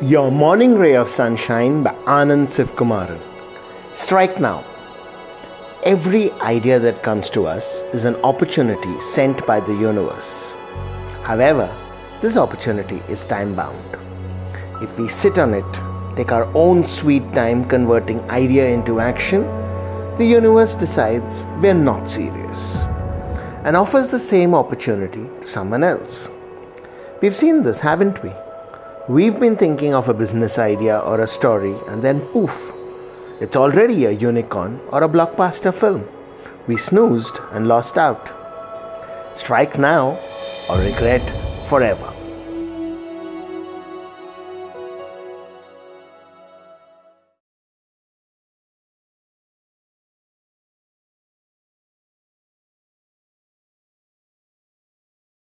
Your Morning Ray of Sunshine by Anand Sivkumaran. Strike now. Every idea that comes to us is an opportunity sent by the universe. However, this opportunity is time bound. If we sit on it, take our own sweet time converting idea into action, the universe decides we are not serious and offers the same opportunity to someone else. We've seen this, haven't we? We've been thinking of a business idea or a story, and then poof, it's already a unicorn or a blockbuster film. We snoozed and lost out. Strike now or regret forever.